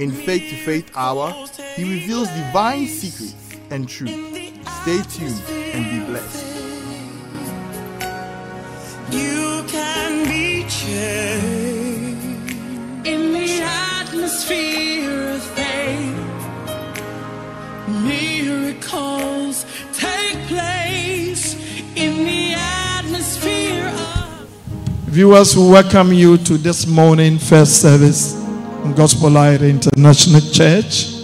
In Faith to Faith Hour, he reveals divine secrets and truth. Stay tuned and be blessed. You can be changed in the atmosphere of faith. Miracles take place in the atmosphere of Viewers, we welcome you to this morning first service in Gospel Light International Church.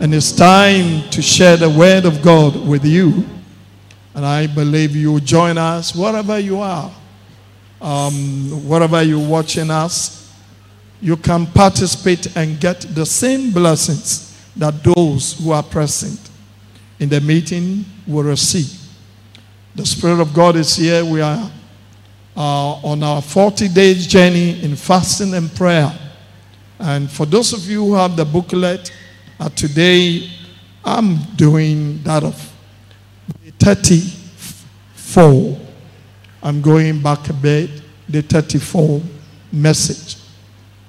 And it's time to share the word of God with you. And I believe you will join us wherever you are, um, wherever you're watching us. You can participate and get the same blessings that those who are present in the meeting will receive. The Spirit of God is here. We are uh, on our 40 days journey in fasting and prayer. And for those of you who have the booklet, uh, today I'm doing that of 34. I'm going back a bit, the 34 message.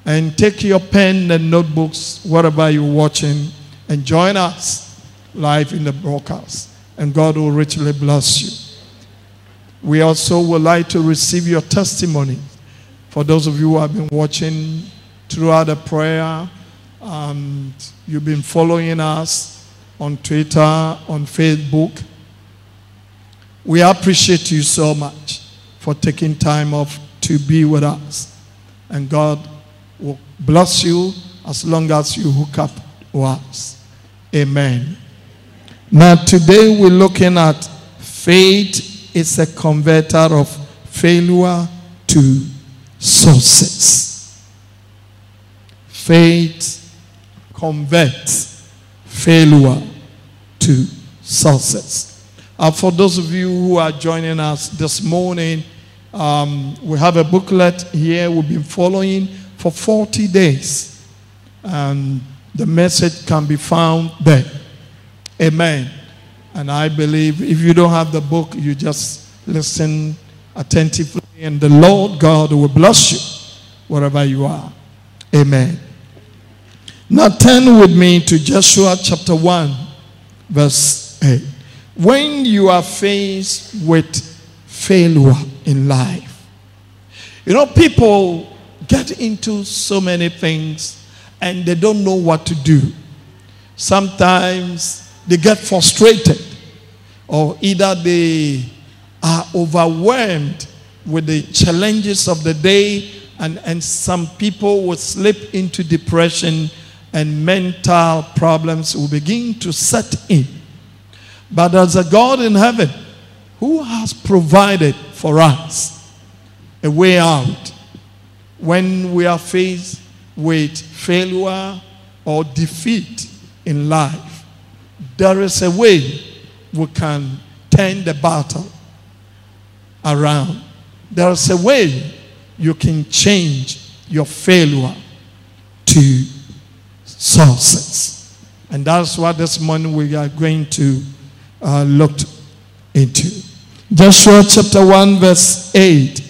And take your pen and notebooks, whatever you're watching, and join us live in the broadcast. And God will richly bless you. We also would like to receive your testimony. For those of you who have been watching throughout the prayer, and you've been following us on Twitter, on Facebook, we appreciate you so much for taking time off to be with us. And God will bless you as long as you hook up with us. Amen. Now, today we're looking at faith is a converter of failure to success. Faith converts failure to success. Uh, for those of you who are joining us this morning, um, we have a booklet here we've been following for 40 days. And the message can be found there. Amen. And I believe if you don't have the book, you just listen attentively, and the Lord God will bless you wherever you are. Amen. Now turn with me to Joshua chapter 1, verse 8. When you are faced with failure in life, you know, people get into so many things and they don't know what to do. Sometimes they get frustrated, or either they are overwhelmed with the challenges of the day, and, and some people will slip into depression and mental problems will begin to set in. But there's a God in heaven who has provided for us a way out when we are faced with failure or defeat in life. There is a way we can turn the battle around. There is a way you can change your failure to success. And that's what this morning we are going to uh, look into. Joshua chapter 1, verse 8.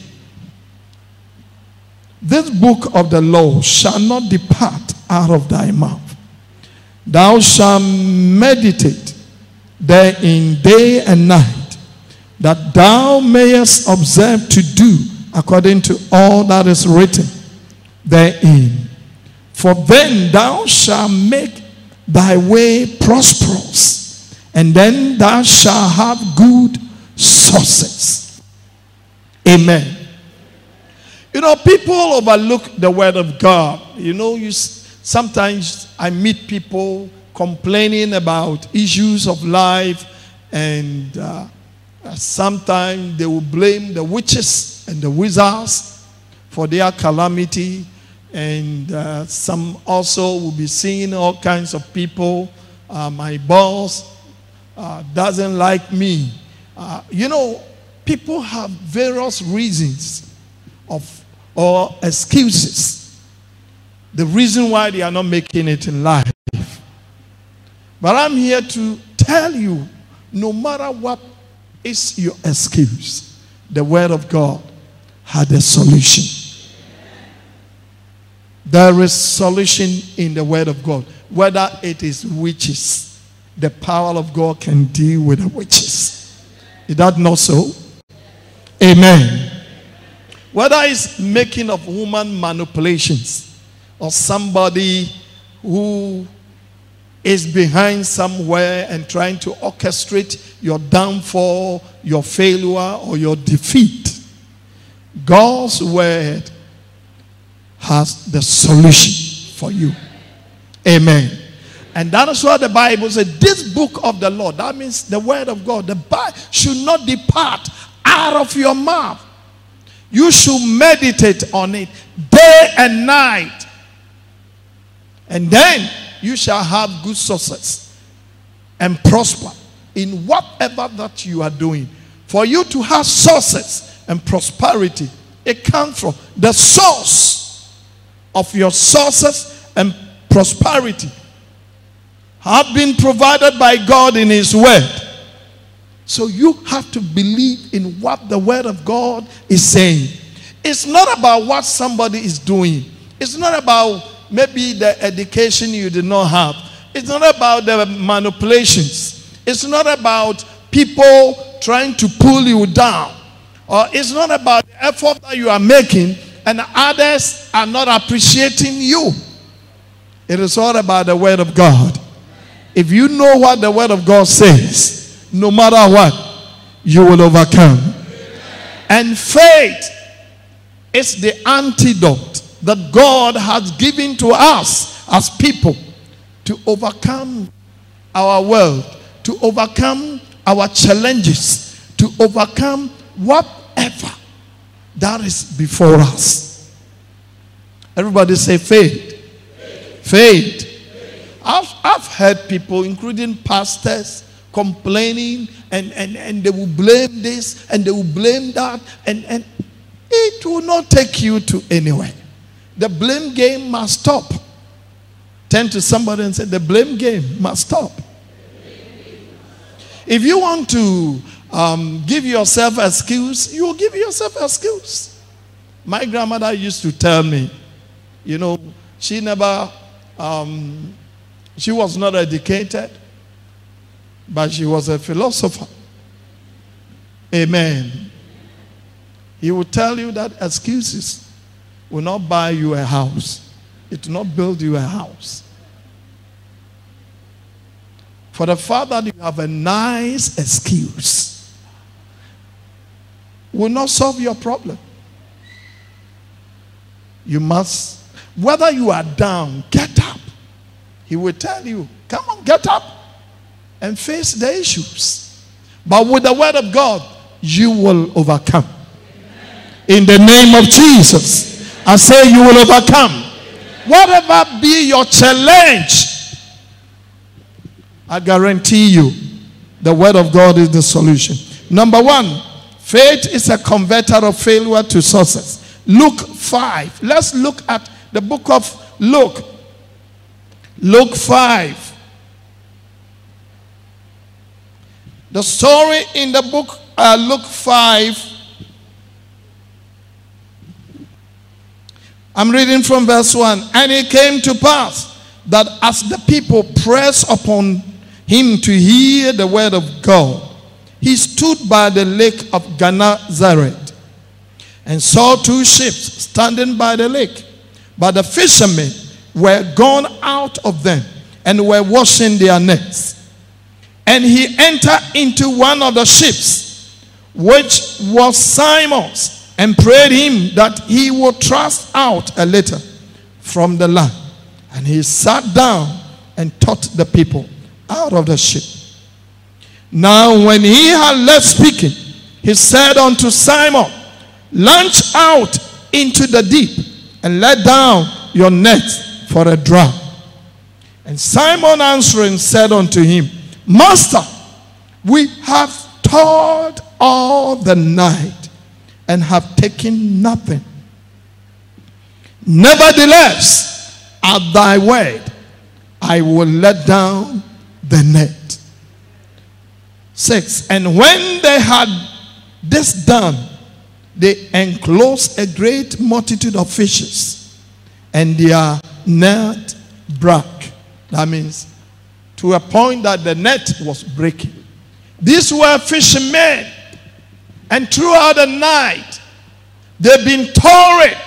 This book of the law shall not depart out of thy mouth. Thou shalt meditate therein day and night, that thou mayest observe to do according to all that is written therein. For then thou shalt make thy way prosperous, and then thou shalt have good sources. Amen. You know, people overlook the word of God. You know, you sometimes I meet people complaining about issues of life, and uh, sometimes they will blame the witches and the wizards for their calamity. And uh, some also will be seeing all kinds of people. Uh, my boss uh, doesn't like me. Uh, you know, people have various reasons of or excuses. The reason why they are not making it in life. But I'm here to tell you no matter what is your excuse, the Word of God had a solution. There is solution in the Word of God. Whether it is witches, the power of God can deal with the witches. Is that not so? Amen. Whether it's making of human manipulations or somebody who is behind somewhere and trying to orchestrate your downfall, your failure, or your defeat. God's word has the solution for you. Amen. And that is what the Bible said. This book of the Lord, that means the word of God, the Bible should not depart out of your mouth. You should meditate on it day and night. And then you shall have good success and prosper in whatever that you are doing. For you to have success and prosperity, it comes from the source of your sources and prosperity have been provided by God in His Word. So you have to believe in what the Word of God is saying. It's not about what somebody is doing, it's not about maybe the education you did not have. It's not about the manipulations. It's not about people trying to pull you down. Or it's not about the effort that you are making and others are not appreciating you. It is all about the Word of God. If you know what the Word of God says, no matter what, you will overcome. And faith is the antidote that God has given to us as people to overcome our world, to overcome our challenges, to overcome whatever that is before us. Everybody say faith. Faith. I've, I've heard people, including pastors, complaining and, and, and they will blame this and they will blame that, and, and it will not take you to anywhere. The blame game must stop. Turn to somebody and say, The blame game must stop. If you want to um, give yourself excuse, you will give yourself excuse. My grandmother used to tell me, you know, she never, um, she was not educated, but she was a philosopher. Amen. He will tell you that excuses will not buy you a house, it will not build you a house. For the fact that you have a nice excuse will not solve your problem. You must, whether you are down, get up. He will tell you, come on, get up and face the issues. But with the word of God, you will overcome. In the name of Jesus. I say you will overcome. Whatever be your challenge, I guarantee you the word of God is the solution. Number one, faith is a converter of failure to success. Luke 5. Let's look at the book of Luke. Luke 5. The story in the book uh, Luke 5 I'm reading from verse 1. And it came to pass that as the people pressed upon him to hear the word of God, he stood by the lake of Gennesaret and saw two ships standing by the lake. But the fishermen were gone out of them and were washing their nets. And he entered into one of the ships, which was Simon's and prayed him that he would thrust out a little from the land. And he sat down and taught the people out of the ship. Now, when he had left speaking, he said unto Simon, Launch out into the deep and let down your net for a draught. And Simon answering said unto him, Master, we have toiled all the night and have taken nothing. Nevertheless, at thy word, I will let down the net. Six. And when they had this done, they enclosed a great multitude of fishes, and their net broke. That means to a point that the net was breaking. These were fishermen, and throughout the night, they've been toiling.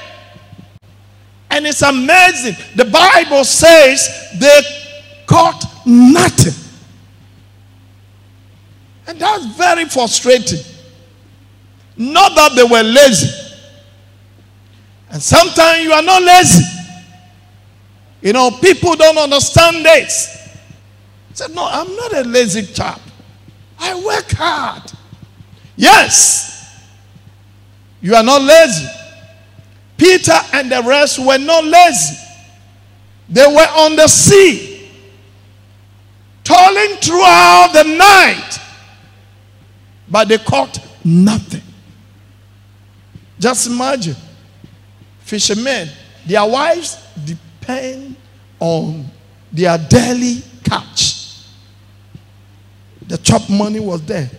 And it's amazing. The Bible says they caught nothing. And that's very frustrating. Not that they were lazy. And sometimes you are not lazy. You know, people don't understand this. Said, no, I'm not a lazy chap. I work hard. Yes, you are not lazy. Peter and the rest were not lazy. They were on the sea, toiling throughout the night, but they caught nothing. Just imagine fishermen, their wives depend on their daily catch. The chop money was there.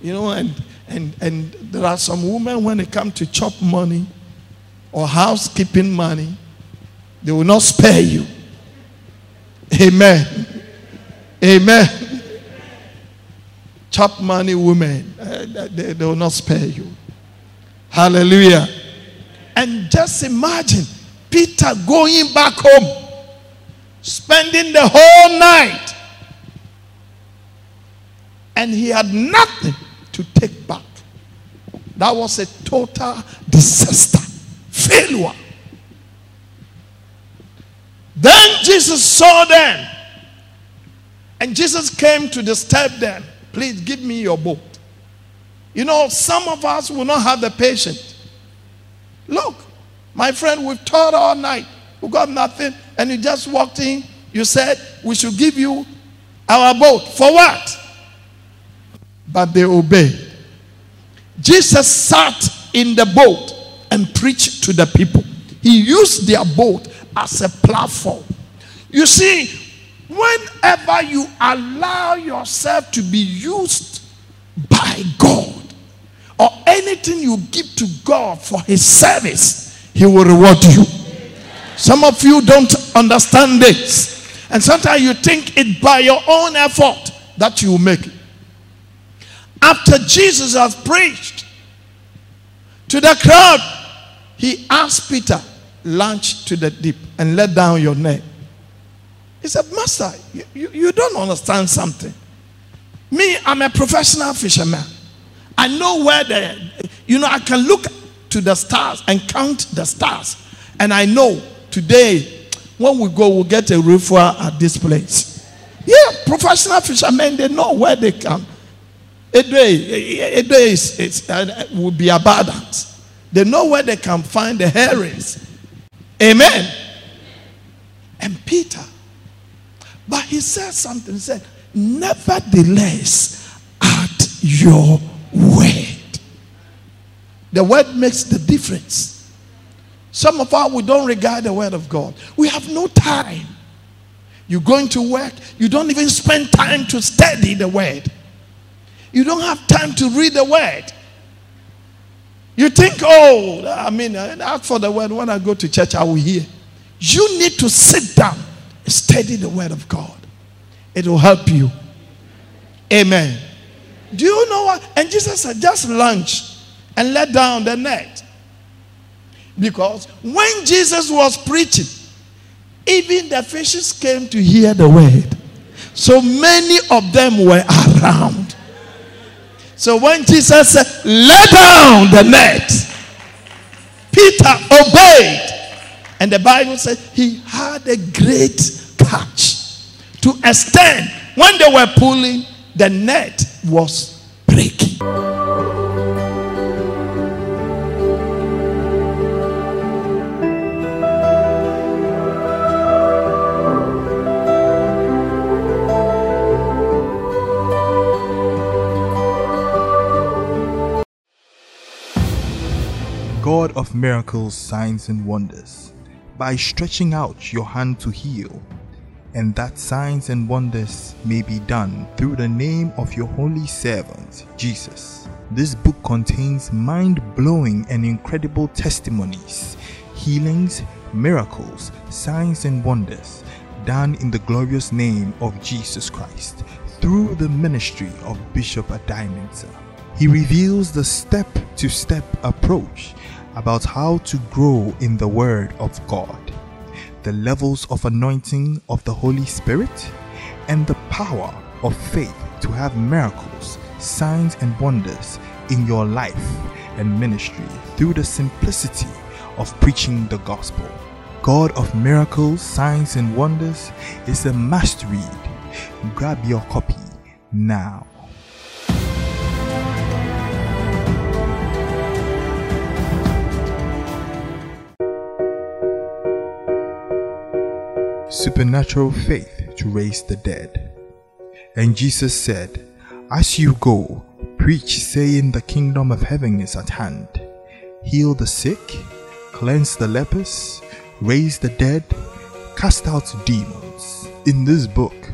You know, and, and, and there are some women when they come to chop money or housekeeping money, they will not spare you. Amen. Amen. Chop money women, uh, they, they will not spare you. Hallelujah. And just imagine Peter going back home, spending the whole night, and he had nothing to take back. That was a total disaster, failure. Then Jesus saw them, and Jesus came to disturb them. Please give me your boat. You know, some of us will not have the patience. Look, my friend, we've taught all night. We got nothing. And you just walked in. You said, we should give you our boat. For what? But they obeyed. Jesus sat in the boat and preached to the people. He used their boat as a platform. You see, whenever you allow yourself to be used by God, or anything you give to God for his service, he will reward you. Some of you don't understand this. And sometimes you think it by your own effort that you make it. After Jesus has preached to the crowd, he asked Peter, launch to the deep and let down your net. He said, Master, you, you, don't understand something. Me, I'm a professional fisherman. I know where the, you know, I can look to the stars and count the stars. And I know today, when we go, we'll get a refuah at this place. Yeah, professional fishermen, they know where they come. A day, a day is, is, uh, will be abundant. They know where they can find the herrings. Amen. And Peter, but he said something. He said, Nevertheless, at your word. The word makes the difference. Some of us, we don't regard the word of God. We have no time. You're going to work, you don't even spend time to study the word. You don't have time to read the word. You think, oh, I mean, I ask for the word. When I go to church, I will hear. You need to sit down study the word of God. It will help you. Amen. Do you know what? And Jesus said, just lunch and let down the net. Because when Jesus was preaching, even the fishes came to hear the word. So many of them were around. So when Jesus said, let down the net, Peter obeyed. And the Bible says he had a great catch to extend. When they were pulling, the net was breaking. God of miracles, signs, and wonders by stretching out your hand to heal, and that signs and wonders may be done through the name of your holy servant, Jesus. This book contains mind blowing and incredible testimonies, healings, miracles, signs, and wonders done in the glorious name of Jesus Christ through the ministry of Bishop Addae-Mensah. He reveals the step to step approach about how to grow in the Word of God, the levels of anointing of the Holy Spirit, and the power of faith to have miracles, signs, and wonders in your life and ministry through the simplicity of preaching the gospel. God of miracles, signs, and wonders is a must read. Grab your copy now. Supernatural faith to raise the dead. And Jesus said, As you go, preach, saying, The kingdom of heaven is at hand. Heal the sick, cleanse the lepers, raise the dead, cast out demons. In this book,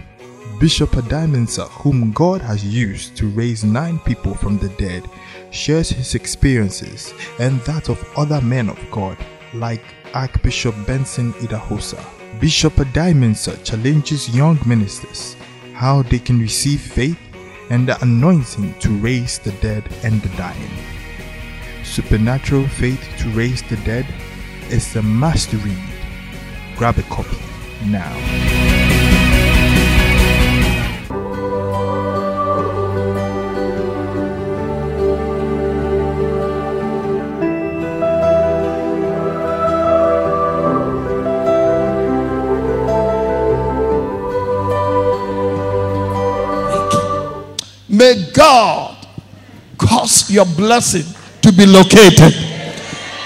Bishop Addae-Mensah, whom God has used to raise nine people from the dead, shares his experiences and that of other men of God, like Archbishop Benson Idahosa. Bishop Addae-Mensah challenges young ministers how they can receive faith and the anointing to raise the dead and the dying. Supernatural Faith to Raise the Dead is a must read. Grab a copy now. May God cause your blessing to be located.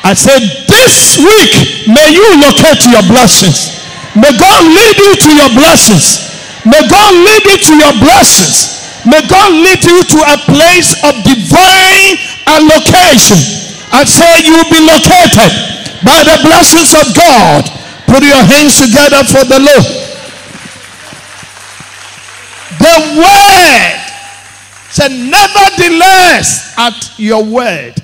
I said, This week, may you locate your blessings. May God lead you to your blessings. May God lead you to your blessings. May God lead you to a place of divine allocation. I say, You will be located by the blessings of God. Put your hands together for the Lord. The word said, Nevertheless, at your word.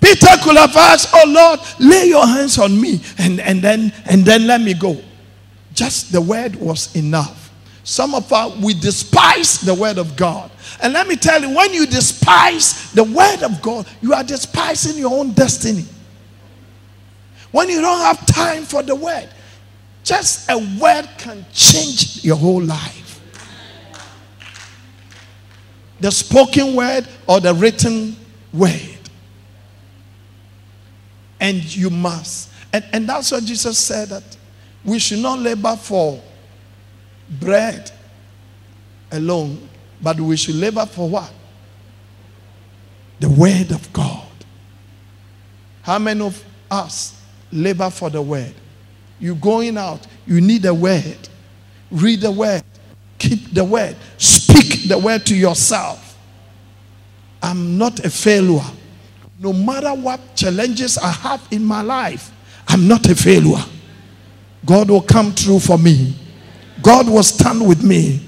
Peter could have asked, Oh Lord, lay your hands on me and, and then and then let me go. Just the word was enough. Some of us we despise the word of God. And let me tell you, when you despise the word of God, you are despising your own destiny. When you don't have time for the word, just a word can change your whole life. The spoken word or the written word. And you must. And, and that's what Jesus said that we should not labor for bread alone, but we should labor for what? The word of God. How many of us labor for the word? You going out, you need a word. Read the word. Keep the word. Speak the word to yourself. I'm not a failure. No matter what challenges I have in my life, I'm not a failure. God will come through for me. God will stand with me.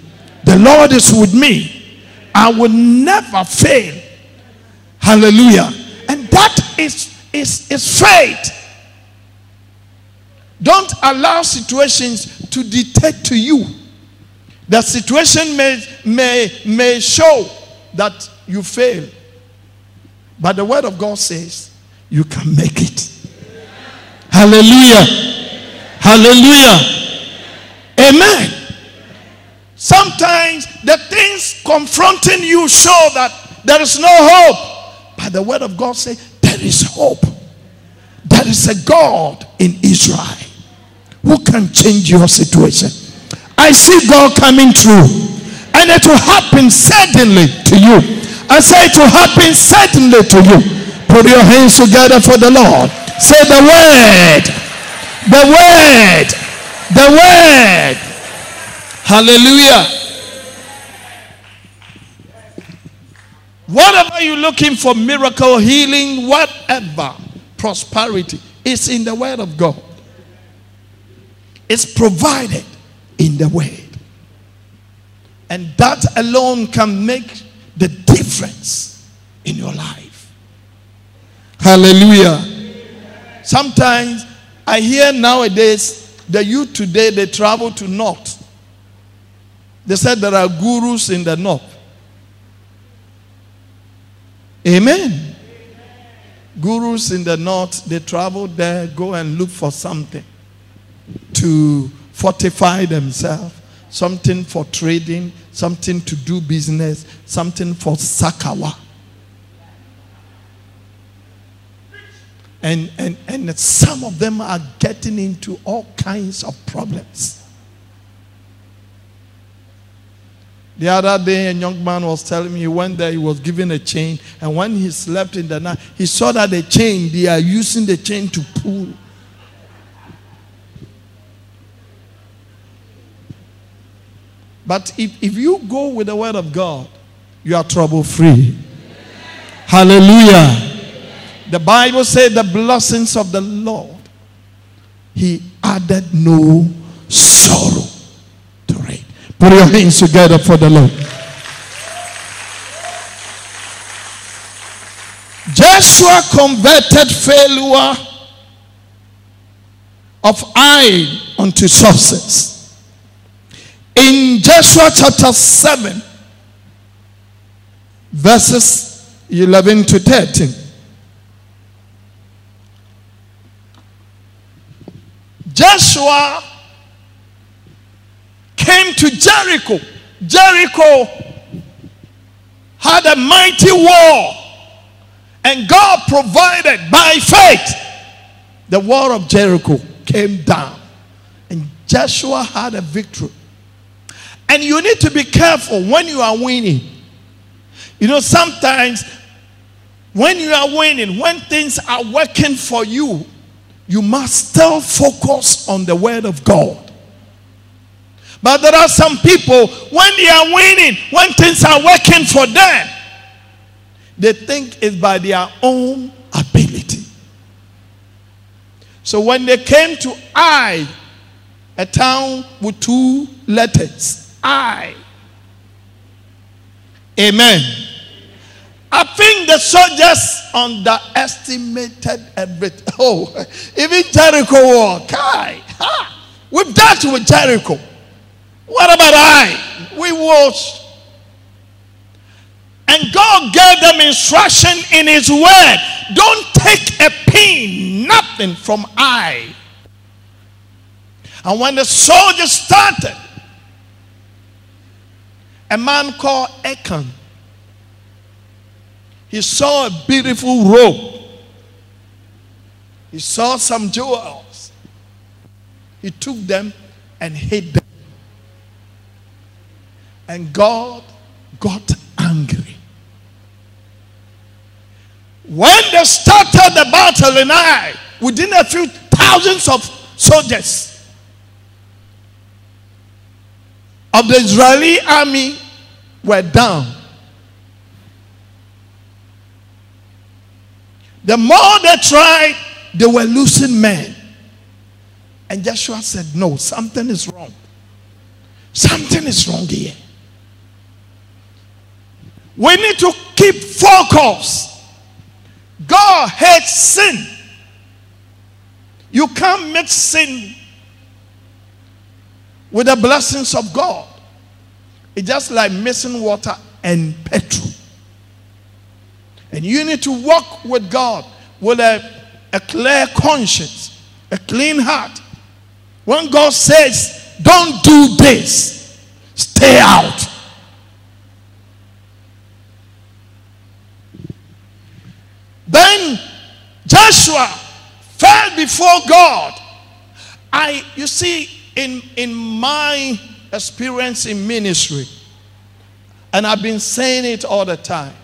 The Lord is with me. I will never fail. Hallelujah. And that is, is, is faith. Don't allow situations to dictate to you. The situation may, may, may show that you fail. But the word of God says you can make it. Hallelujah. Hallelujah. Amen. Sometimes the things confronting you show that there is no hope. But the word of God says there is hope. There is a God in Israel who can change your situation. I see God coming through. And it will happen suddenly to you. I say it will happen suddenly to you. Put your hands together for the Lord. Say the word. The word. The word. Hallelujah. Whatever you're looking for, miracle, healing, whatever, prosperity, is in the Word of God. It's provided in the Word. And that alone can make the difference in your life. Hallelujah. Sometimes I hear nowadays the youth today they travel to north. They said there are gurus in the north. Amen. Gurus in the north, they travel there, go and look for something to fortify themselves, something for trading, something to do business, something for sakawa. And, and, and some of them are getting into all kinds of problems. The other day, a young man was telling me he went there, he was given a chain, and when he slept in the night, he saw that the chain, they are using the chain to pull. But if, if you go with the word of God, you are trouble free. Hallelujah. The Bible said the blessings of the Lord, He added no sorrow to it. Put your hands together for the Lord. Joshua converted failure of Ai unto success. In Joshua chapter 7, verses 11 to 13. Joshua came to Jericho. Jericho had a mighty war, and God provided by faith. The wall of Jericho came down, and Joshua had a victory. And you need to be careful when you are winning. You know, sometimes when you are winning, when things are working for you, you must still focus on the word of God. But there are some people, when they are winning, when things are working for them, they think it's by their own ability. So when they came to Ai, a town with two letters, Ai. Amen. I think the soldiers underestimated everything. Oh, even Jericho war. Kai. Ha. We've dealt with Jericho. What about Ai? We watched. And God gave them instruction in His word. Don't take a pin, nothing from Ai. And when the soldiers started, a man called Achan, he saw a beautiful robe. He saw some jewels. He took them and hid them. And God got angry. When they started the battle in Ai, within a few thousands of soldiers of the Israeli army were down. The more they tried, they were losing men. And Joshua said, No, something is wrong. Something is wrong here. We need to keep focus. God hates sin. You can't mix sin with the blessings of God. It's just like missing water and petrol. And you need to walk with God with a, a clear conscience, a clean heart. When God says, don't do this, stay out. Then Joshua fell before God. I, you see, in, in my experience in ministry, and I've been saying it all the time,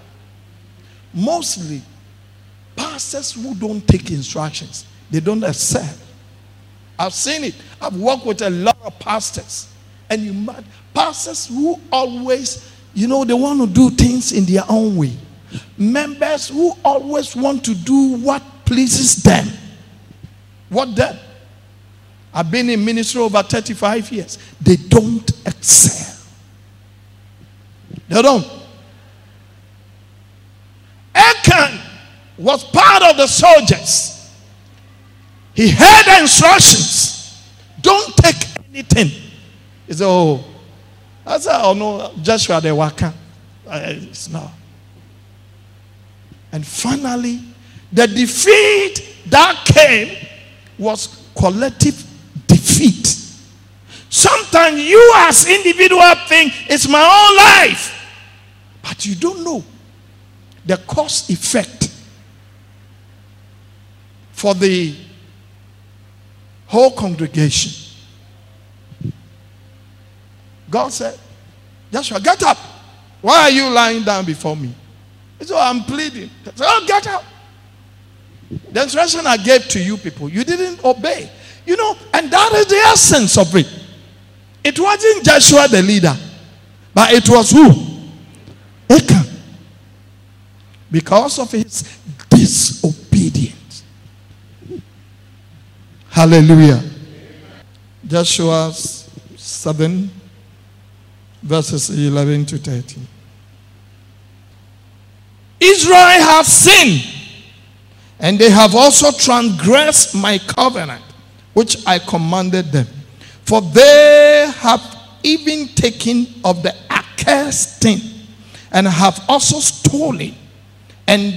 mostly pastors who don't take instructions, they don't accept. I've seen it. I've worked with a lot of pastors, and you might pastors who always, you know, they want to do things in their own way. Members who always want to do what pleases them. What then? I've been in ministry over 35 years. They don't excel. They don't. Achan was part of the soldiers. He heard instructions. Don't take anything. He said, Oh, I said, Oh no, Joshua the Waka. It's not. And finally, the defeat that came was collective defeat. Sometimes you as individual think it's my own life. But you don't know the cause effect for the whole congregation. God said, Joshua, get up. Why are you lying down before me? Said, I'm pleading. Said, oh, get up. The instruction I gave to you people, you didn't obey. You know, and that is the essence of it. It wasn't Joshua the leader, but it was who? Achan. Because of his disobedience. Hallelujah. Joshua 7, verses 11 to 13. Israel has sinned, and they have also transgressed my covenant, which I commanded them. For they have even taken of the accursed thing, and have also stolen, and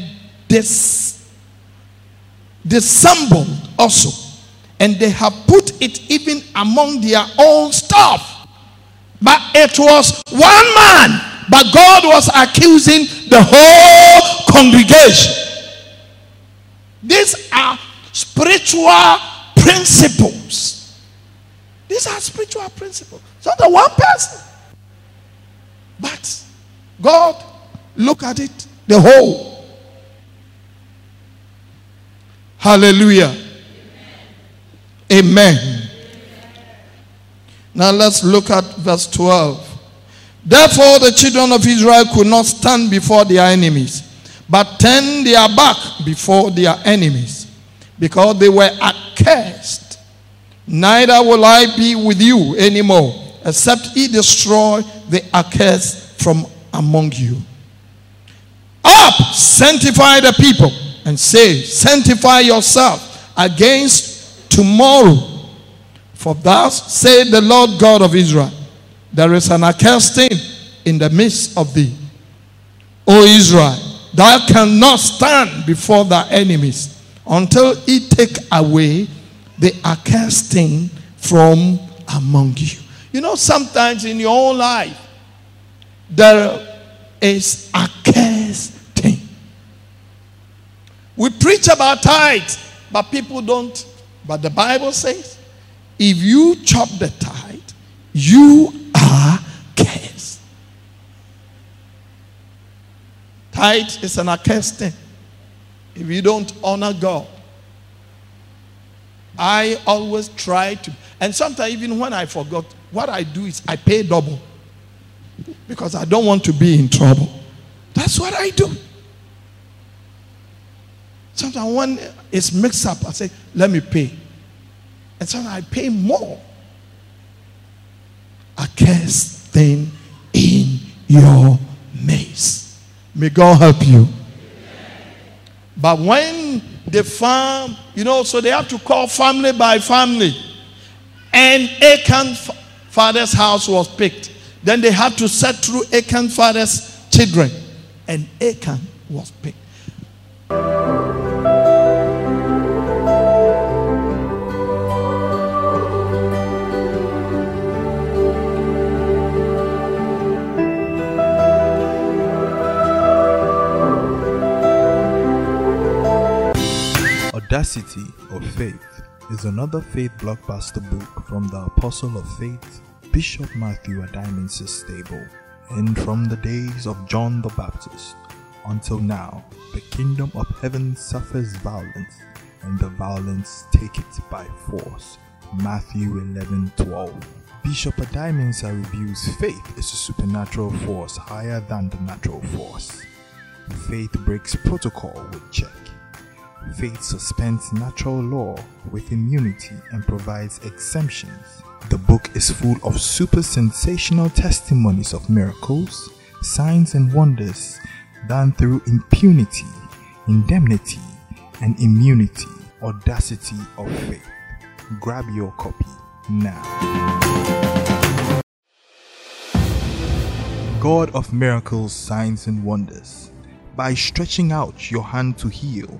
dis- dissembled also, and they have put it even among their own stuff. But it was one man. But God was accusing the whole congregation. These are spiritual principles. These are spiritual principles. It's not the one person. But God look at it the whole. Hallelujah. Amen. Now let's look at verse 12. Therefore, the children of Israel could not stand before their enemies, but turned their back before their enemies, because they were accursed. Neither will I be with you anymore, except ye destroy the accursed from among you. Up, sanctify the people, and say, Sanctify yourself against tomorrow. For thus said the Lord God of Israel, there is an accursed thing in the midst of thee. O Israel, thou cannot stand before thy enemies until he take away the accursed thing from among you. You know, sometimes in your own life, there is accursed thing. We preach about tithes, but people don't. But the Bible says, if you chop the tithe, you are cursed. Tithe is an accursed thing. If you don't honor God, I always try to, and sometimes even when I forgot, what I do is I pay double because I don't want to be in trouble. That's what I do. Sometimes when it's mixed up, I say, let me pay. And sometimes I pay more. A cursed thing in your maze. May God help you. But when the farm, you know, so they have to call family by family. And Achan's father's house was picked. Then they had to set through Achan's father's children. And Achan was picked. Audacity of Faith is another faith blockbuster book from the Apostle of Faith, Bishop Matthew Adimansis Stable. And from the days of John the Baptist until now, the kingdom of heaven suffers violence, and the violence take it by force. Matthew 11 12. Bishop Addae-Mensah reviews faith is a supernatural force higher than the natural force. Faith breaks protocol with check. Faith suspends natural law with immunity and provides exemptions. The book is full of super sensational testimonies of miracles, signs, and wonders done through impunity, indemnity, and immunity, audacity of faith. Grab your copy now. God of miracles, signs, and wonders, by stretching out your hand to heal,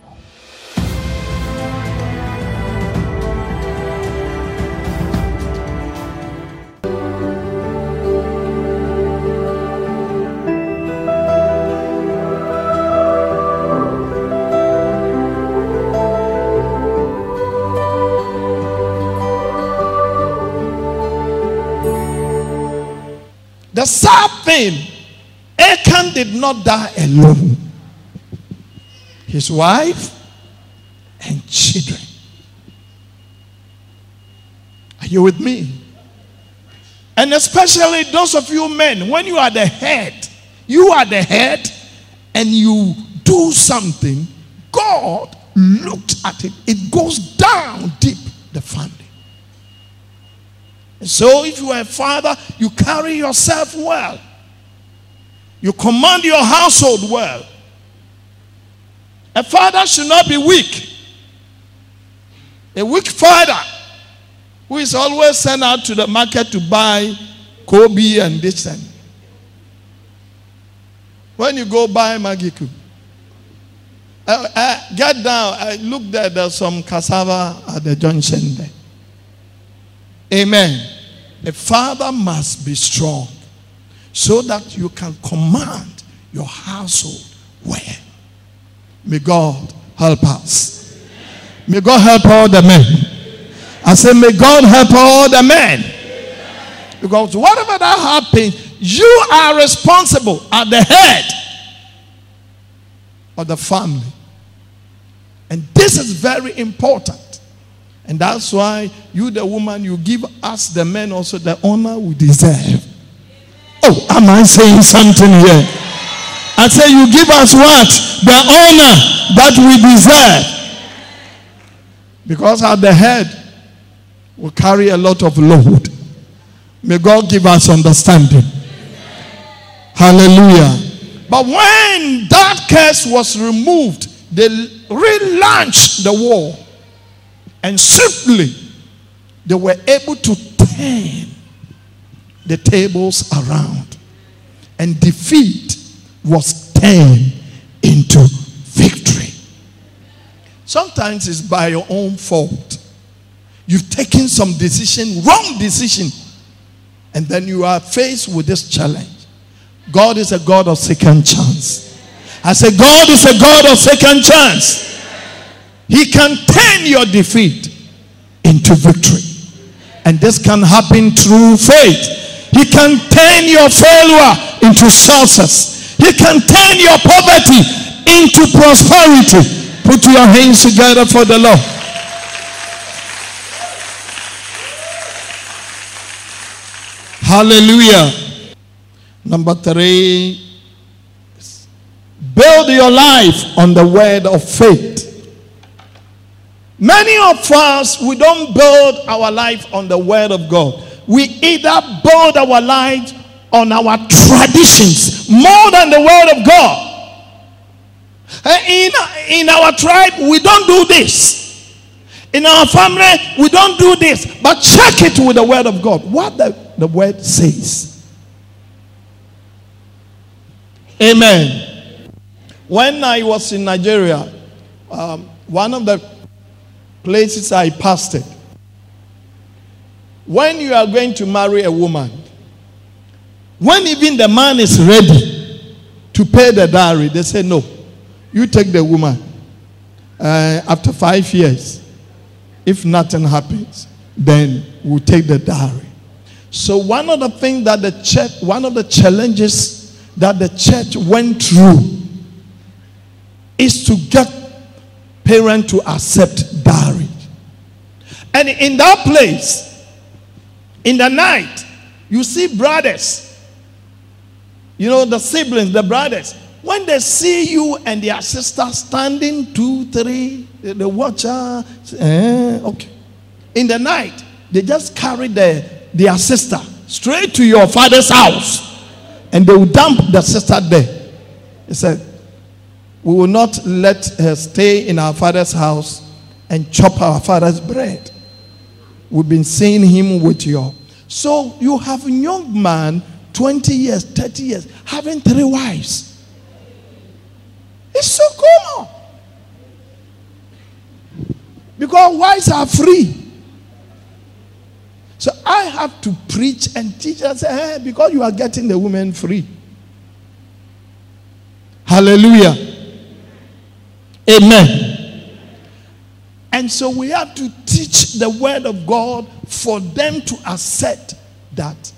The sad thing, Achan did not die alone. His wife and children. Are you with me? And especially those of you men, when you are the head, you are the head and you do something, God looked at it. It goes down deep the family. So if you are a father, you carry yourself well. You command your household well. A father should not be weak. A weak father who is always sent out to the market to buy Kobe and this when you go buy Magiku, uh, uh, get down. I look there. There's some cassava at the junction there. Amen. A father must be strong so that you can command your household well. May God help us. May God help all the men. I say, may God help all the men. Because whatever that happens, you are responsible at the head of the family. And this is very important. And that's why you, the woman, you give us, the men, also the honor we deserve. Oh, am I saying something here? I say, you give us what? The honor that we deserve. Because at the head, we carry a lot of load. May God give us understanding. Hallelujah. But when that curse was removed, they relaunched the war. And swiftly, they were able to turn the tables around. And defeat was turned into victory. Sometimes it's by your own fault. You've taken some decision, wrong decision, and then you are faced with this challenge. God is a God of second chance. I say, God is a God of second chance. He can turn your defeat into victory. And this can happen through faith. He can turn your failure into success. He can turn your poverty into prosperity. Put your hands together for the Lord. Hallelujah. Number three, build your life on the word of faith. Many of us, we don't build our life on the word of God. We either build our life on our traditions more than the word of God. In, in our tribe, we don't do this. In our family, we don't do this. But check it with the word of God. What the, the word says. Amen. When I was in Nigeria, um, one of the places I pastored, when you are going to marry a woman, when even the man is ready to pay the dowry, they say, No, you take the woman. Uh, after five years, if nothing happens, then we'll take the dowry. So, one of the things that the church, one of the challenges that the church went through is to get parents to accept dowry. And in that place, in the night, you see brothers, you know, the siblings, the brothers, when they see you and their sister standing two, three, they, they watch her, eh, okay. In the night, they just carry the, their sister straight to your father's house and they will dump the sister there. He said, We will not let her stay in our father's house and chop our father's bread. We've been seeing him with you. So you have a young man, 20 years, 30 years, having three wives. It's so common. Because wives are free. So I have to preach and teach and say, hey, because you are getting the women free. Hallelujah. Amen. And so we have to teach the word of God for them to accept that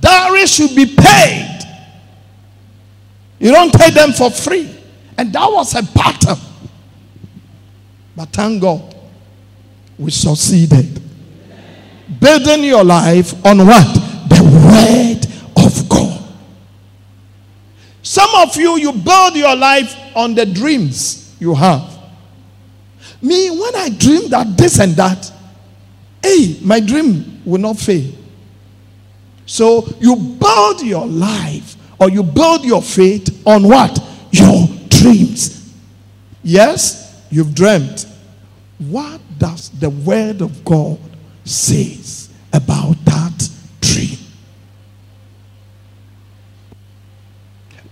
dowry should be paid. You don't pay them for free. And that was a battle. But thank God, we succeeded. Building your life on what? The word of God. Some of you, you build your life on the dreams you have. Me, when I dream that this and that, hey, my dream will not fail. So you build your life or you build your faith on what? Your dreams. Yes, you've dreamt. What does the word of God says about that dream?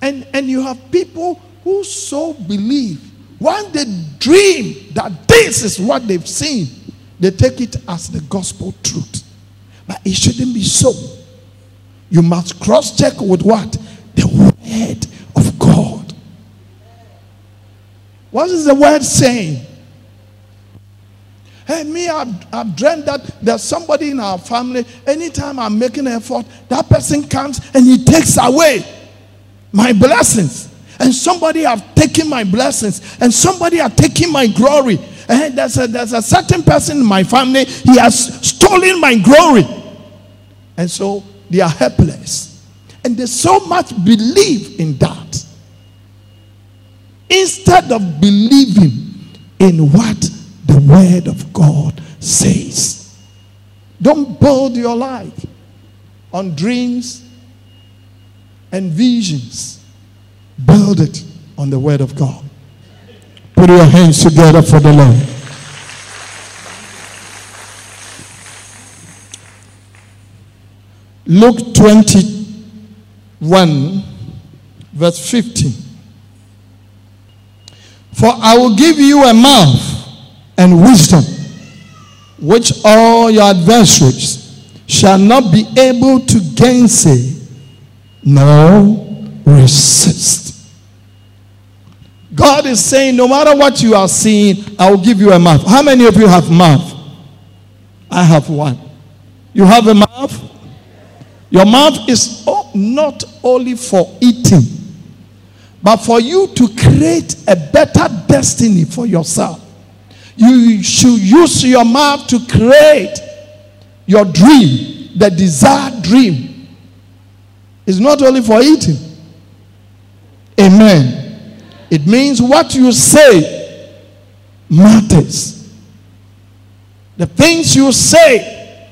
And and you have people who so believe when they dream that this is what they've seen, they take it as the gospel truth. But it shouldn't be so. You must cross check with what? The word of God. What is the word saying? Hey, me, I've, I've dreamed that there's somebody in our family, anytime I'm making an effort, that person comes and he takes away my blessings. And somebody have taken my blessings, and somebody have taken my glory. And there's a, there's a certain person in my family, he has stolen my glory. And so they are helpless. And they so much believe in that. Instead of believing in what the word of God says. Don't build your life on dreams and visions. Build it on the word of God. Put your hands together for the Lord. Luke 21, verse 15. For I will give you a mouth and wisdom, which all your adversaries shall not be able to gainsay nor resist. God is saying, no matter what you are seeing, I will give you a mouth. How many of you have mouth? I have one. You have a mouth? Your mouth is not only for eating, but for you to create a better destiny for yourself. You should use your mouth to create your dream, the desired dream. It's not only for eating. Amen. It means what you say matters. The things you say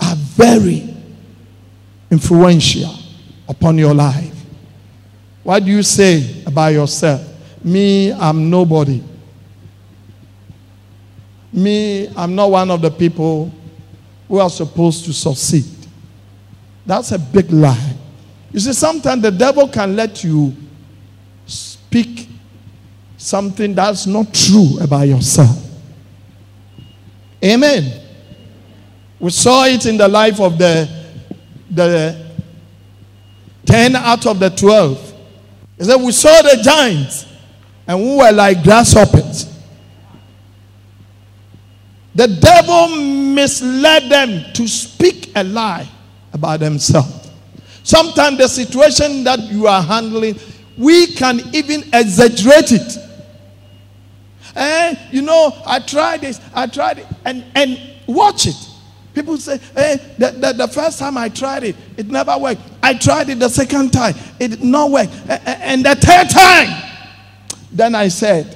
are very influential upon your life. What do you say about yourself? Me, I'm nobody. Me, I'm not one of the people who are supposed to succeed. That's a big lie. You see, sometimes the devil can let you speak something that's not true about yourself. Amen. We saw it in the life of the, the 10 out of the 12. He said, We saw the giants and we were like grasshoppers. The devil misled them to speak a lie about themselves. Sometimes the situation that you are handling, we can even exaggerate it. Eh, you know, I tried this, I tried it, and, and watch it. People say, hey, the, the, the, first time I tried it, it never worked. I tried it the second time, it did not work. Eh, eh, and the third time, then I said,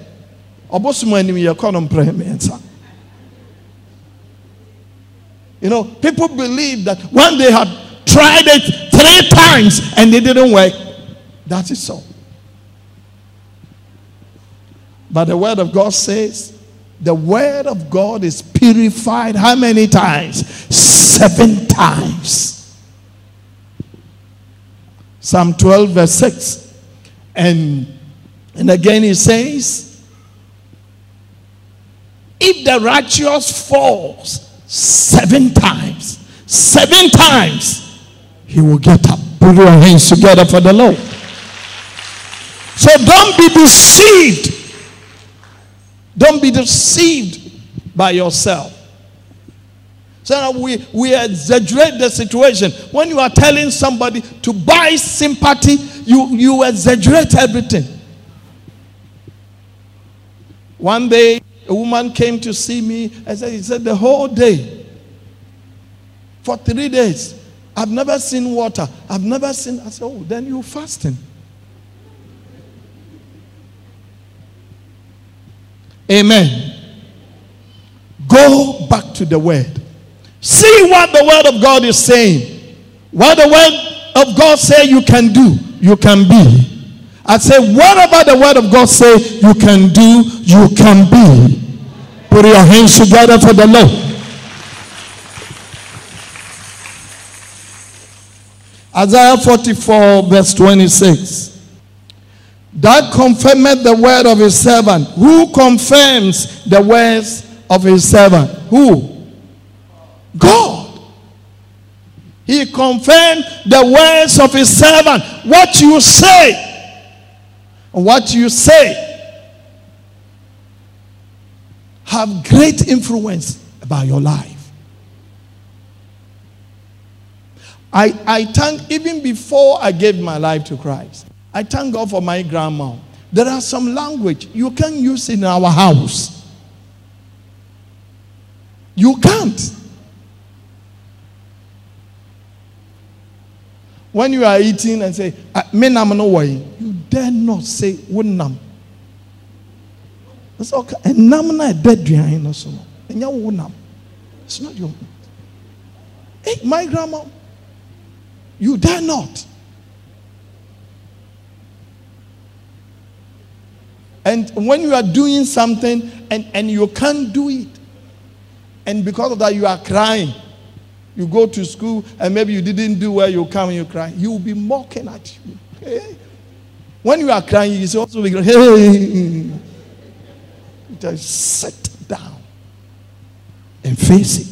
you know, people believe that when they had tried it three times and it didn't work, that is so. But the word of God says, the word of God is purified how many times? Seven times. Psalm 12, verse 6. And, and again he says, if the righteous falls seven times, seven times, he will get up. Put your hands together for the Lord. So don't be deceived don't be deceived by yourself. So we, we exaggerate the situation. When you are telling somebody to buy sympathy, you, you exaggerate everything. One day, a woman came to see me I said, he said, the whole day, for three days, I've never seen water. I've never seen. I said, oh, then you're fasting. Amen. Go back to the word. See what the word of God is saying. What the word of God say you can do, you can be. I say whatever the word of God say you can do, you can be. Put your hands together for the Lord. Isaiah 44 verse 26 that confirmeth the word of his servant. Who confirms the words of his servant? Who? God. He confirmed the words of his servant. What you say, what you say, have great influence about your life. I, I thank, even before I gave my life to Christ, I thank God for my grandma. There are some language you can use in our house. You can't. When you are eating and say, ah, Menam no way, you dare not say wunam. It's okay. And nam na dead behind us. And you wunam. It's not your. Hey, my grandma, you dare not. And when you are doing something and, and you can't do it, and because of that you are crying, you go to school and maybe you didn't do well, you come and you cry, you will be mocking at you. When you are crying, you also be hey, just sit down and face it.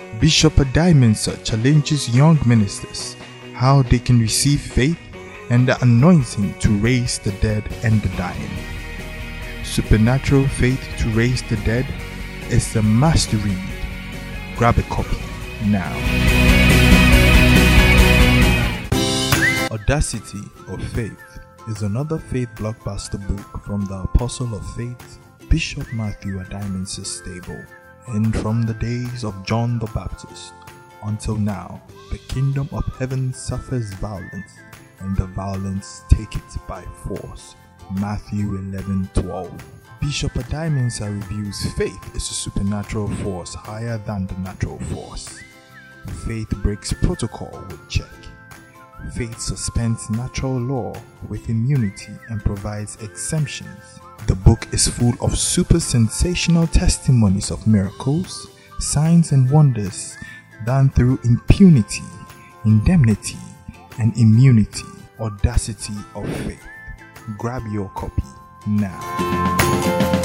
Bishop Addae-Mensah challenges young ministers how they can receive faith and the anointing to raise the dead and the dying. Supernatural Faith to Raise the Dead is a must read. Grab a copy now. Audacity of Faith is another faith blockbuster book from the Apostle of Faith, Bishop Matthew Addae-Mensah's Stable. And from the days of John the Baptist until now, the kingdom of heaven suffers violence, and the violence take it by force. Matthew 11 12. Bishop Addae-Mensah reviews faith is a supernatural force higher than the natural force. Faith breaks protocol with check. Faith suspends natural law with immunity and provides exemptions. The book is full of super sensational testimonies of miracles, signs, and wonders done through impunity, indemnity, and immunity. Audacity of faith. Grab your copy now.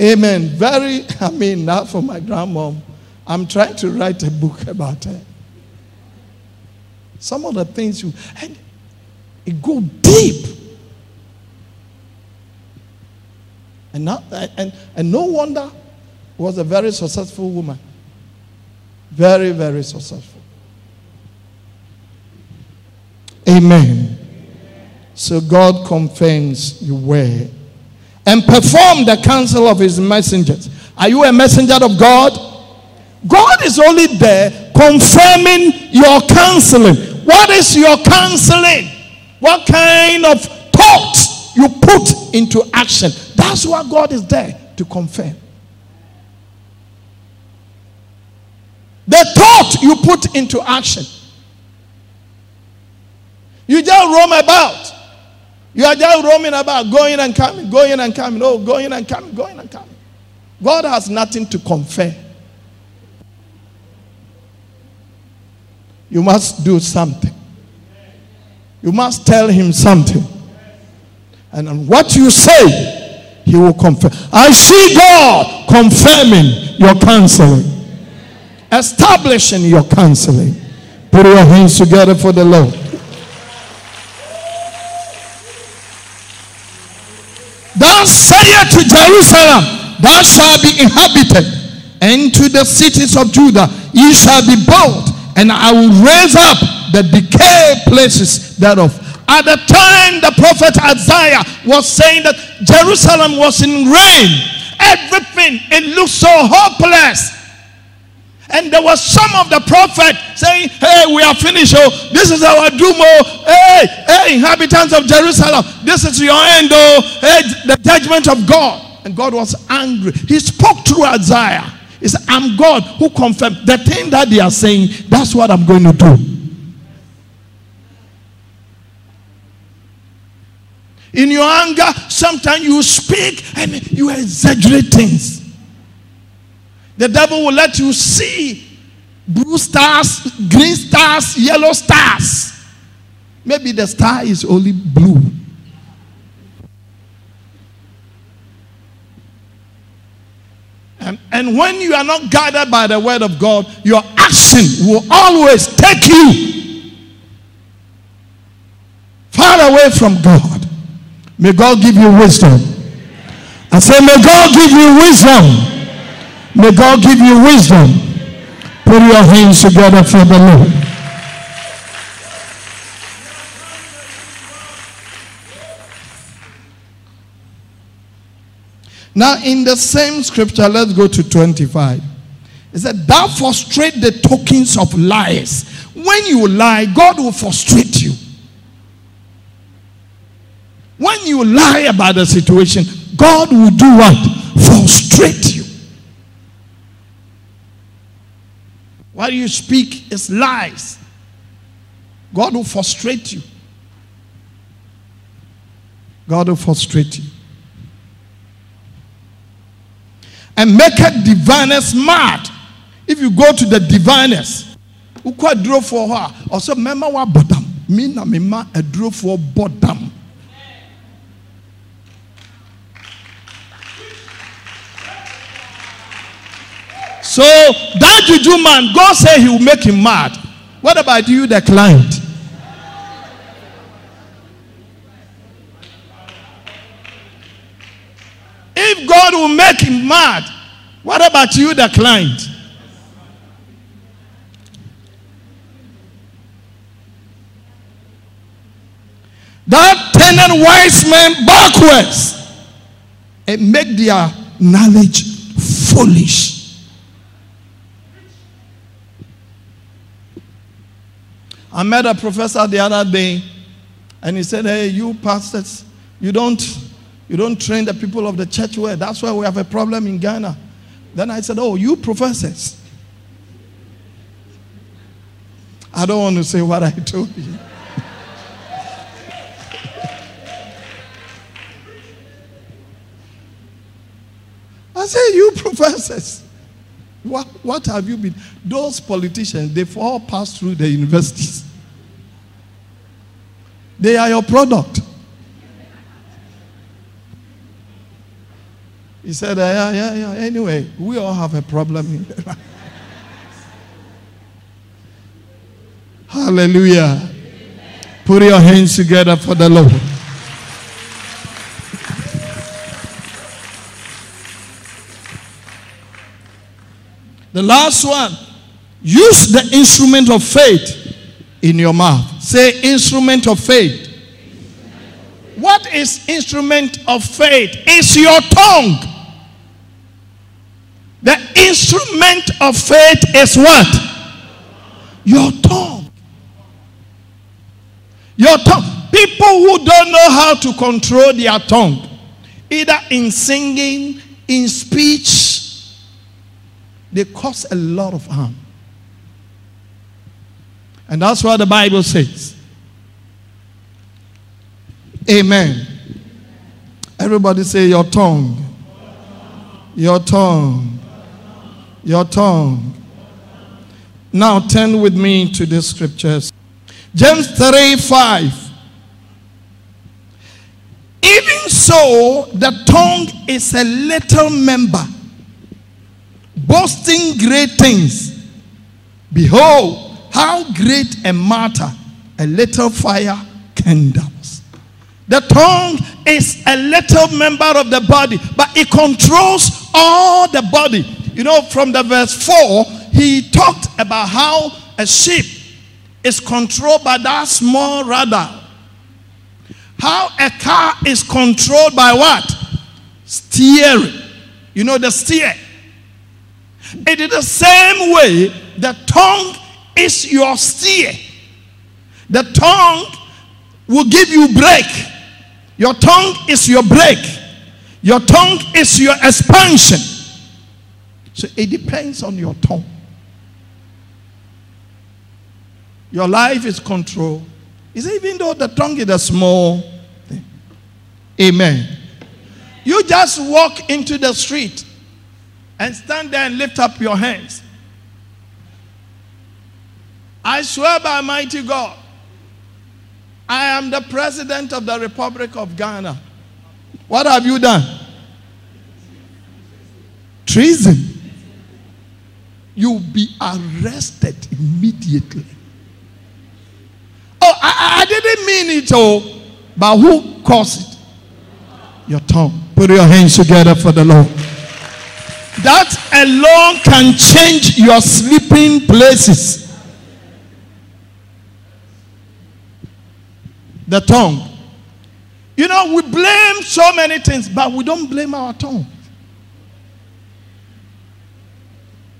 Amen. Very, I mean, not for my grandmom. I'm trying to write a book about her. Some of the things you, and it go deep. And, not, and, and no wonder was a very successful woman. Very, very successful. Amen. So God confirms your word and perform the counsel of his messengers. Are you a messenger of God? God is only there confirming your counseling. What is your counseling? What kind of thoughts you put into action? That's what God is there to confirm. The thought you put into action. You just roam about. You are just roaming about, going and coming, going and coming, oh, going and coming, going and coming. God has nothing to confer. You must do something. You must tell him something. And what you say, he will confirm. I see God confirming your counseling, establishing your counseling. Put your hands together for the Lord. Thou sayest to Jerusalem, Thou shalt be inhabited, and to the cities of Judah ye shall be built, and I will raise up the decayed places thereof. At the time the prophet Isaiah was saying that Jerusalem was in ruin, everything it looked so hopeless. And there was some of the prophet saying, Hey, we are finished. Oh, this is our doom. Oh, hey, hey, inhabitants of Jerusalem, this is your end. Oh, hey, the judgment of God. And God was angry. He spoke through Isaiah. He said, I'm God who confirmed the thing that they are saying, that's what I'm going to do. In your anger, sometimes you speak and you exaggerate things. The devil will let you see blue stars, green stars, yellow stars. Maybe the star is only blue. And, and when you are not guided by the word of God, your action will always take you far away from God. May God give you wisdom. I say, may God give you wisdom. May God give you wisdom. Put your hands together for the Lord. Now, in the same scripture, let's go to 25. It said, Thou frustrate the tokens of lies. When you lie, God will frustrate you. When you lie about the situation, God will do what? Frustrate you. What you speak is lies. God will frustrate you. God will frustrate you. And make a diviners mad. If you go to the diviners, who quite draw for her, also remember what bottom, me na me ma adurofoɔ bɔ dam so that juju man god say he will make him mad. What about you the client? If god will make him mad what about you the client? That tenant wise men backwards and make their knowledge foolish. I met a professor the other day, and he said, "Hey, you pastors, you don't, you don't train the people of the church well. That's why we have a problem in Ghana." Then I said, "Oh, you professors." I don't want to say what I told you. I say, you professors, what, what have you been? Those politicians, they've all passed through the universities. They are your product. He said, yeah, yeah, yeah. Anyway, we all have a problem. Hallelujah. Put your hands together for the Lord. The last one, use the instrument of faith in your mouth. Say, instrument of faith. What is instrument of faith? It's your tongue. The instrument of faith is what? Your tongue. Your tongue. People who don't know how to control their tongue, either in singing, in speech, they cause a lot of harm. And that's what the Bible says. Amen. Everybody say, Your tongue. Your tongue. Your tongue. Now turn with me to the scriptures. James 3 5. Even so, the tongue is a little member, boasting great things. Behold, how great a matter a little fire kindles. The tongue is a little member of the body, but it controls all the body. You know, from the verse 4, he talked about how a sheep is controlled by that small rudder. How a car is controlled by what? Steering. You know, the steer. It is the same way the tongue is your steer. The tongue will give you break. Your tongue is your break. Your tongue is your expansion. So it depends on your tongue. Your life is controlled. Is even though the tongue is a small thing. Amen. You just walk into the street and stand there and lift up your hands. I swear by mighty God, I am the president of the Republic of Ghana. What have you done? Treason. You'll be arrested immediately. Oh, I, I didn't mean it, oh, but who caused it? Your tongue. Put your hands together for the Lord. That alone can change your sleeping places. The tongue. You know, we blame so many things, but we don't blame our tongue.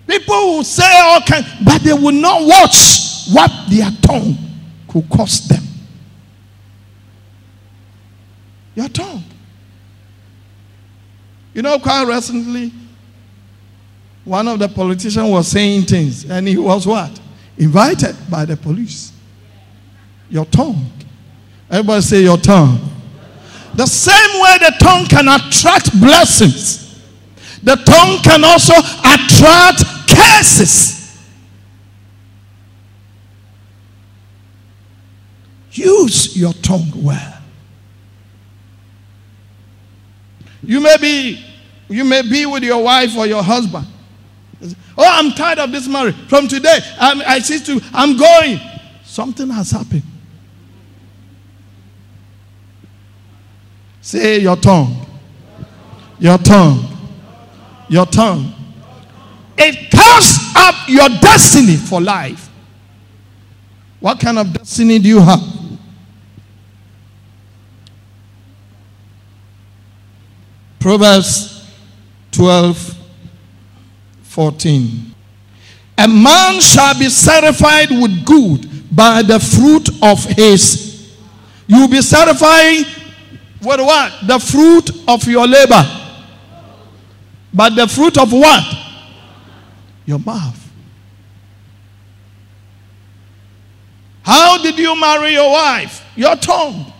People will say all kinds, but they will not watch what their tongue could cost them. Your tongue. You know, quite recently, one of the politicians was saying things, and he was what? Invited by the police. Your tongue. Everybody say your tongue. The same way the tongue can attract blessings, the tongue can also attract curses. Use your tongue well. You may be, you may be with your wife or your husband. Oh, I'm tired of this marriage. From today, I'm, I see to, I'm going. Something has happened. Say your tongue. Your tongue. Your tongue. It casts up your destiny for life. What kind of destiny do you have? Proverbs 12 14. A man shall be certified with good by the fruit of his. You'll be certified with what? The fruit of your labor. But the fruit of what? Your mouth. How did you marry your wife? Your tongue.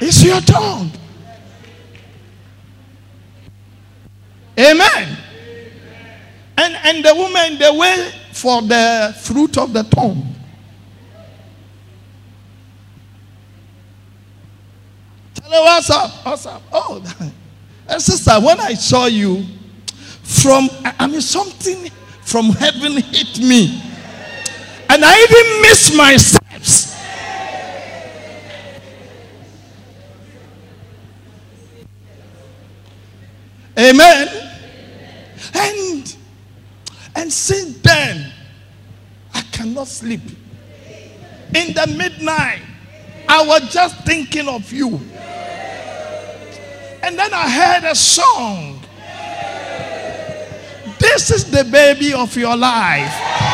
It's your tongue. Amen. And and the woman they wait for the fruit of the tongue. Tell her what's up, what's up. Oh, sister, when I saw you, from I mean something from heaven hit me, and I even missed my steps. Amen. And and since then, I cannot sleep. In the midnight, I was just thinking of you. And then I heard a song. This is the baby of your life.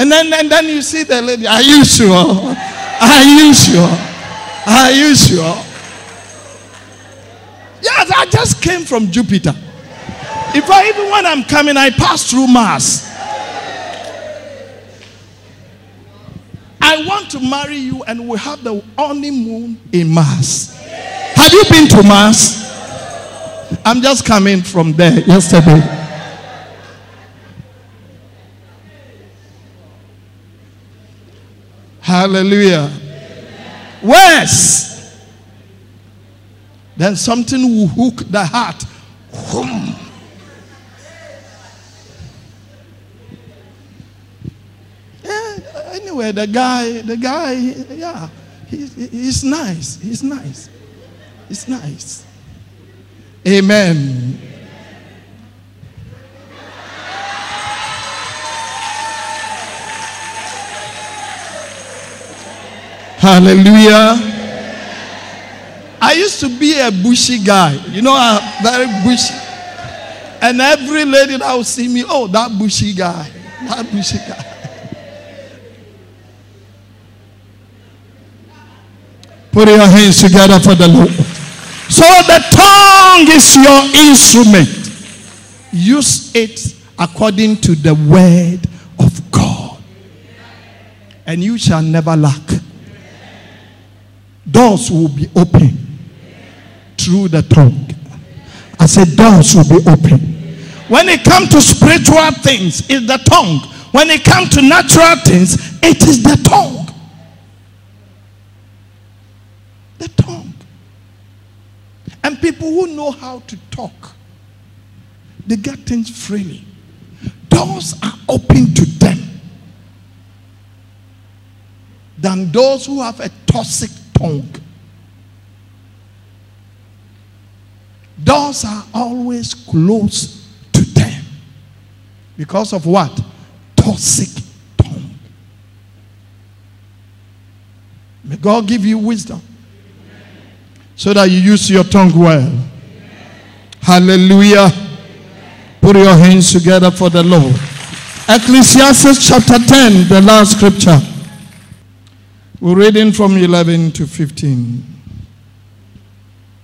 And then, and then you see the lady. Are you sure? Are you sure? Are you sure? Yes, I just came from Jupiter. If I even when I'm coming, I pass through Mars. I want to marry you, and we have the honeymoon in Mars. Have you been to Mars? I'm just coming from there yesterday. Hallelujah. Worse. Then something will hook the heart. Yeah, anyway, the guy, the guy, yeah, he, he's nice. He's nice. He's nice. Amen. Hallelujah. I used to be a bushy guy. You know, I'm very bushy. And every lady that would see me, oh, that bushy guy. That bushy guy. Put your hands together for the Lord. So the tongue is your instrument. Use it according to the word of God. And you shall never lack doors will be open through the tongue. I said, doors will be open. When it comes to spiritual things, it's the tongue. When it comes to natural things, it is the tongue. The tongue. And people who know how to talk, they get things freely. Doors are open to them than those who have a toxic tongue. Doors are always closed to them. Because of what? Toxic tongue. May God give you wisdom so that you use your tongue well. Hallelujah. Put your hands together for the Lord. Ecclesiastes chapter 10, the last scripture. We're reading from 11 to 15.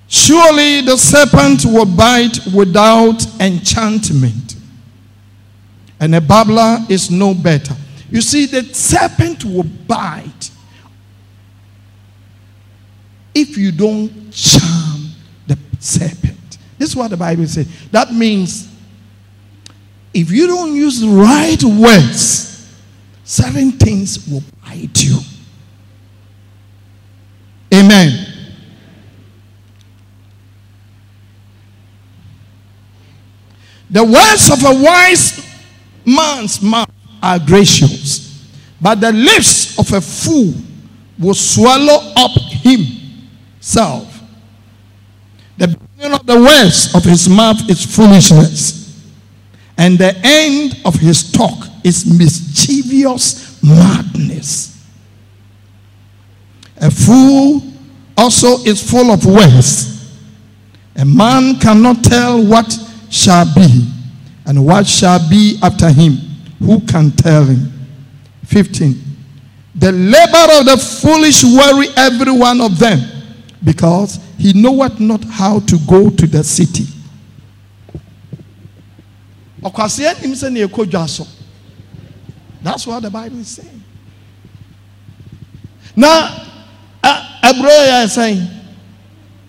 Surely the serpent will bite without enchantment, and a babbler is no better. You see, the serpent will bite if you don't charm the serpent. This is what the Bible says. That means if you don't use the right words, certain things will bite you. Amen. The words of a wise man's mouth are gracious, but the lips of a fool will swallow up himself. The beginning of the words of his mouth is foolishness, and the end of his talk is mischievous madness. A fool also is full of words. A man cannot tell what shall be and what shall be after him. Who can tell him? 15. The labor of the foolish worry every one of them because he knoweth not how to go to the city. That's what the Bible is saying. Now, aburo is saying,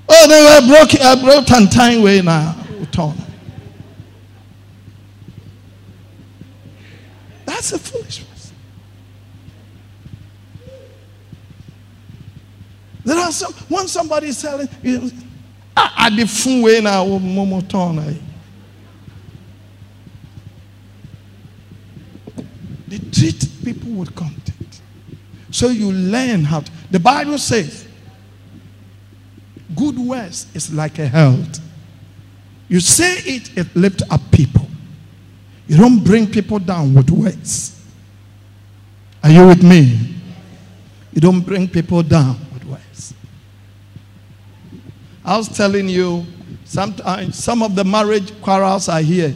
oh ne aburo aburo tantan wei na tɔn that's a foolishness there are some when somebody is selling ah ade fun wei na mo mo tɔn na they treat people with contempt so you learn how to the bible says Good words is like a health. You say it, it lifts up people. You don't bring people down with words. Are you with me? You don't bring people down with words. I was telling you, sometimes uh, some of the marriage quarrels are here.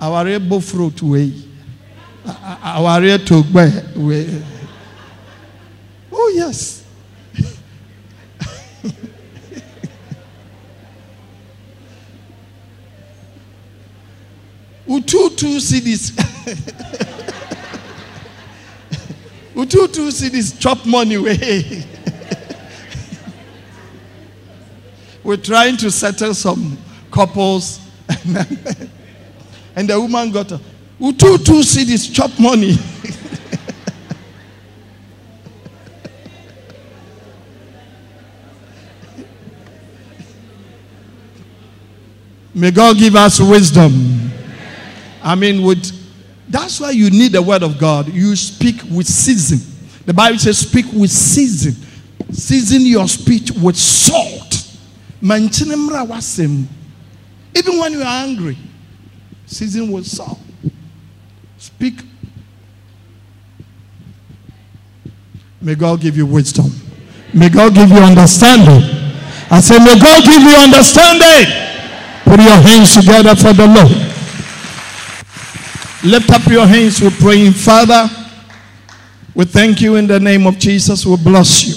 Our able fruit way. Our to way. Oh, yes. Ututu cities. Ututu cities chop money away. We're trying to settle some couples. and the woman got a Ututu cities chop money. May God give us wisdom. I mean, with that's why you need the word of God. You speak with season. The Bible says, speak with season. Season your speech with salt. Even when you are angry, season with salt. Speak. May God give you wisdom. May God give you understanding. I say, may God give you understanding. Put your hands together for the Lord. Lift up your hands. We're praying, Father. We thank you in the name of Jesus. We bless you.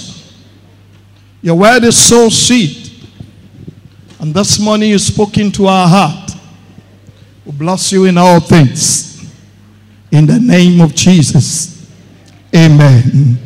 Your word is so sweet. And this morning you spoke into our heart. We bless you in all things. In the name of Jesus. Amen.